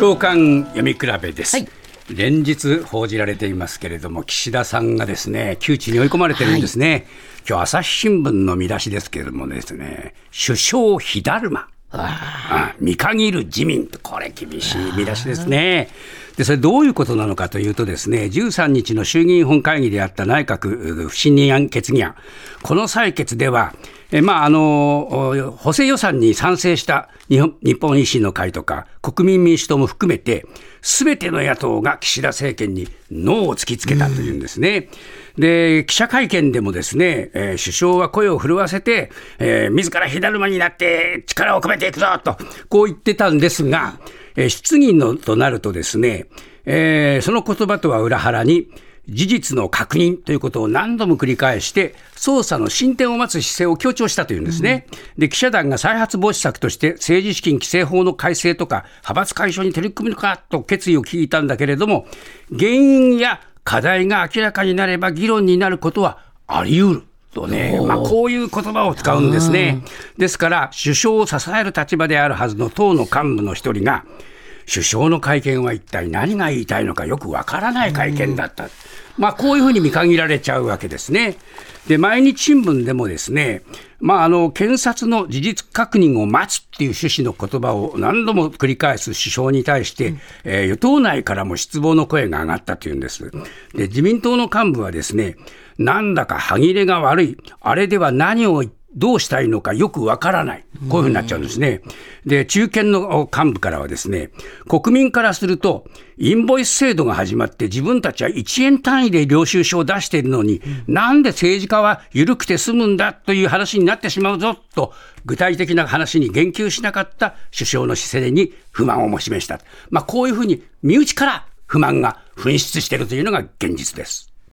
長官読み比べです、連日報じられていますけれども岸田さんがですね窮地に追い込まれてるんですね、今日朝日新聞の見出しですけれどもですね首相火だるま。あ見限る自民これ厳しい見出しですね。で、それどういうことなのかというとですね、13日の衆議院本会議であった内閣不信任案決議案、この採決では、えまあ、あの、補正予算に賛成した日本日本維新の会とか国民民主党も含めて、すべての野党が岸田政権にノーを突きつけたというんですね。で、記者会見でもですね、えー首相は声を震わせて、えー自ら火だるまになって力を込めていくぞと、こう言ってたんですが、えー質疑のとなるとですね、えーその言葉とは裏腹に、事実の確認ということを何度も繰り返して、捜査の進展を待つ姿勢を強調したというんですね。で、記者団が再発防止策として政治資金規正法の改正とか、派閥解消に取り組むのかと決意を聞いたんだけれども、原因や課題が明らかになれば議論になることはあり得る。とね、まあ、こういう言葉を使うんですね。ですから、首相を支える立場であるはずの党の幹部の一人が、首相の会見は一体何が言いたいのかよくわからない会見だった。まあ、こういうふうに見限られちゃうわけですね。で、毎日新聞でもですね、まあ、あの、検察の事実確認を待つっていう趣旨の言葉を何度も繰り返す首相に対して、えー与党内からも失望の声が上がったというんです。で、自民党の幹部はですね、なんだか歯切れが悪い。あれでは何をどうしたいのかよくわからない。こういうふうになっちゃうんですね。で、中堅の幹部からはですね、国民からすると、インボイス制度が始まって自分たちは1円単位で領収書を出しているのに、なんで政治家は緩くて済むんだという話になってしまうぞと、具体的な話に言及しなかった首相の姿勢に不満をも示した。まあ、こういうふうに身内から不満が噴出しているというのが現実です。